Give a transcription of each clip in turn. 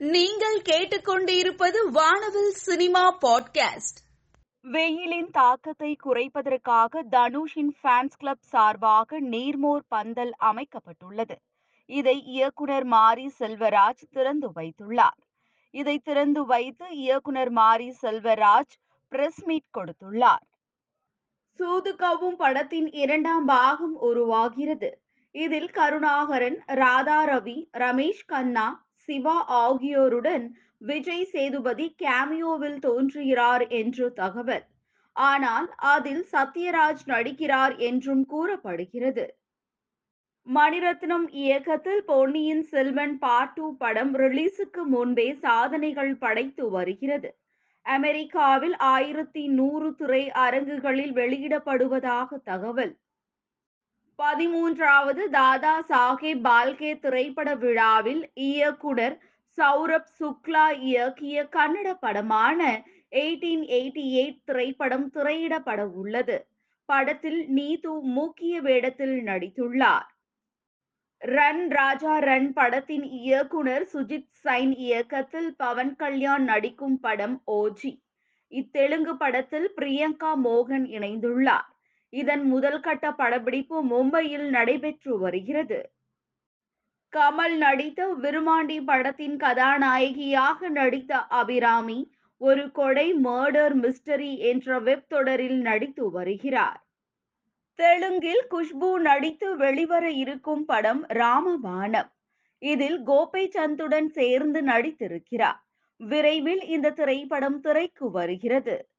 நீங்கள் கேட்டுக்கொண்டிருப்பது வானவில் சினிமா பாட்காஸ்ட். வெயிலின் தாக்கத்தை குறைப்பதற்காக தனுஷின் ஃபேன்ஸ் கிளப் சார்பாக நீர்மோர் பந்தல் அமைக்கப்பட்டுள்ளது. இதை இயக்குனர் மாரி செல்வராஜ் திறந்து வைத்துள்ளார். இதை திறந்து வைத்து இயக்குனர் மாரி செல்வராஜ் பிரஸ் மீட் கொடுத்துள்ளார். சூதுகவும் படத்தின் இரண்டாம் பாகம் உருவாகிறது. இதில் கருணாகரன் ராதா ரவி ரமேஷ் கண்ணா சிவா ஆகியோருடன் விஜய் சேதுபதி கேமியோவில் தோன்றுகிறார் என்று தகவல். ஆனால் அதில் சத்யராஜ் நடிக்கிறார் என்றும் கூறப்படுகிறது. மணிரத்னம் இயக்கத்தில் பொன்னியின் செல்வன் பார்ட் டூ படம் ரிலீஸுக்கு முன்பே சாதனைகள் படைத்து வருகிறது. அமெரிக்காவில் ஆயிரத்தி நூறு திரை அரங்குகளில் வெளியிடப்படுவதாக தகவல். பதிமூன்றாவது தாதா சாஹேப் பால்கே திரைப்பட விழாவில் இயக்குனர் சௌரப் சுக்லா இயக்கிய கன்னட படமான எயிட்டீன் எயிட்டி எயிட் திரைப்படம் திரையிடப்பட உள்ளது. படத்தில் நீது முக்கிய வேடத்தில் நடித்துள்ளார். ரன் ராஜா ரன் படத்தின் இயக்குனர் சுஜித் சைன் இயக்கத்தில் பவன் கல்யாண் நடிக்கும் படம் ஓஜி. இத்தெலுங்கு படத்தில் பிரியங்கா மோகன் இணைந்துள்ளார். இதன் முதல் கட்ட படப்பிடிப்பு மும்பையில் நடைபெற்று வருகிறது. கமல் நடித்த விருமாண்டி படத்தின் கதாநாயகியாக நடித்த அபிராமி ஒரு கொடை மர்டர் மிஸ்டரி என்ற வெப் தொடரில் நடித்து வருகிறார். தெலுங்கில் குஷ்பு நடித்து வெளிவர இருக்கும் படம் ராமபானம். இதில் கோபை சந்துடன் சேர்ந்து நடித்திருக்கிறார். விரைவில் இந்த திரைப்படம் திரைக்கு வருகிறது.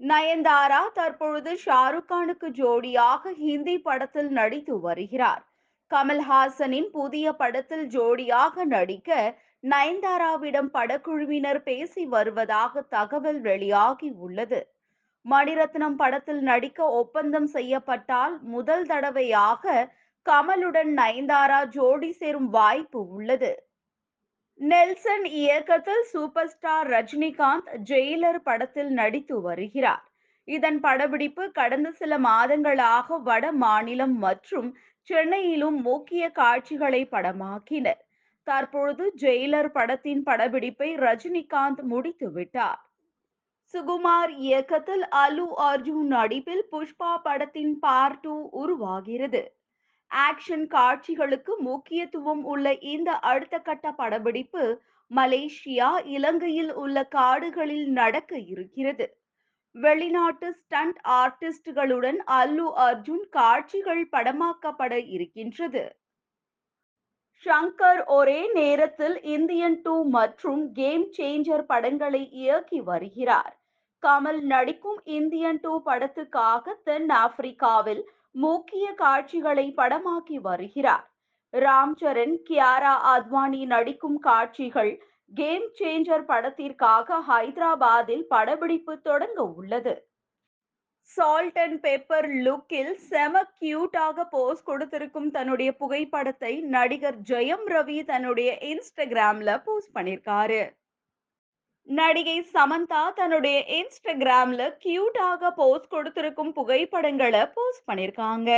நயன்தாரா தற்பொழுது ஷாருக் கானுக்கு ஜோடியாக ஹிந்தி படத்தில் நடித்து வருகிறார். கமல்ஹாசனின் புதிய படத்தில் ஜோடியாக நடிக்க நயன்தாராவிடம் படக்குழுவினர் பேசி வருவதாக தகவல் வெளியாகி உள்ளது. மணிரத்னம் படத்தில் நடிக்க ஒப்பந்தம் செய்யப்பட்டால் முதல் தடவையாக கமலுடன் நயன்தாரா ஜோடி சேரும் வாய்ப்பு உள்ளது. நெல்சன் இயக்கத்தில் சூப்பர் ஸ்டார் ரஜினிகாந்த் ஜெயிலர் படத்தில் நடித்து வருகிறார். இதன் படப்பிடிப்பு கடந்த சில மாதங்களாக வட மாநிலம் மற்றும் சென்னையிலும் முக்கிய காட்சிகளை படமாக்கினர். தற்பொழுது ஜெயிலர் படத்தின் படப்பிடிப்பை ரஜினிகாந்த் முடித்துவிட்டார் சுகுமார் இயக்கத்தில் அல்லு அர்ஜுன் நடிப்பில் புஷ்பா படத்தின் பார்ட் டூ உருவாகிறது. ஆக்ஷன் காட்சிகளுக்கு முக்கியத்துவம் உள்ள இந்த அடுத்த கட்ட படப்பிடிப்பு மலேசியா இலங்கையில் உள்ள காடுகளில் நடக்க இருக்கிறது. வெளிநாட்டு ஸ்டண்ட் ஆர்டிஸ்டுகளுடன் அல்லு அர்ஜுன் காட்சிகள் படமாக்கப்பட இருக்கின்றது. ஷங்கர் ஒரே நேரத்தில் இந்தியன் டூ மற்றும் கேம் சேஞ்சர் படங்களை இயக்கி வருகிறார். கமல் நடிக்கும் இந்தியன் டூ படத்துக்காக தென் ஆப்பிரிக்காவில் முக்கிய காட்சிகளை படமாக்கி வருகிறார். ராம் சரண் கியாரா அத்வானி நடிக்கும் காட்சிகள் கேம் சேஞ்சர் படத்திற்காக ஹைதராபாத்தில் படப்பிடிப்பு தொடங்க உள்ளது. சால்ட் அண்ட் பெப்பர் லுக்கில் செம கியூட்டாக போஸ் கொடுத்திருக்கும் தன்னுடைய புகைப்படத்தை நடிகர் ஜெயம் ரவி தன்னுடைய இன்ஸ்டாகிராம்ல போஸ்ட் பண்ணியிருக்காரு நடிகை சமந்தா தன்னுடைய இன்ஸ்டாகிராம்ல கியூட்டாக போஸ்ட் கொடுத்திருக்கும் புகைப்படங்களை போஸ்ட் பண்ணிருக்காங்க.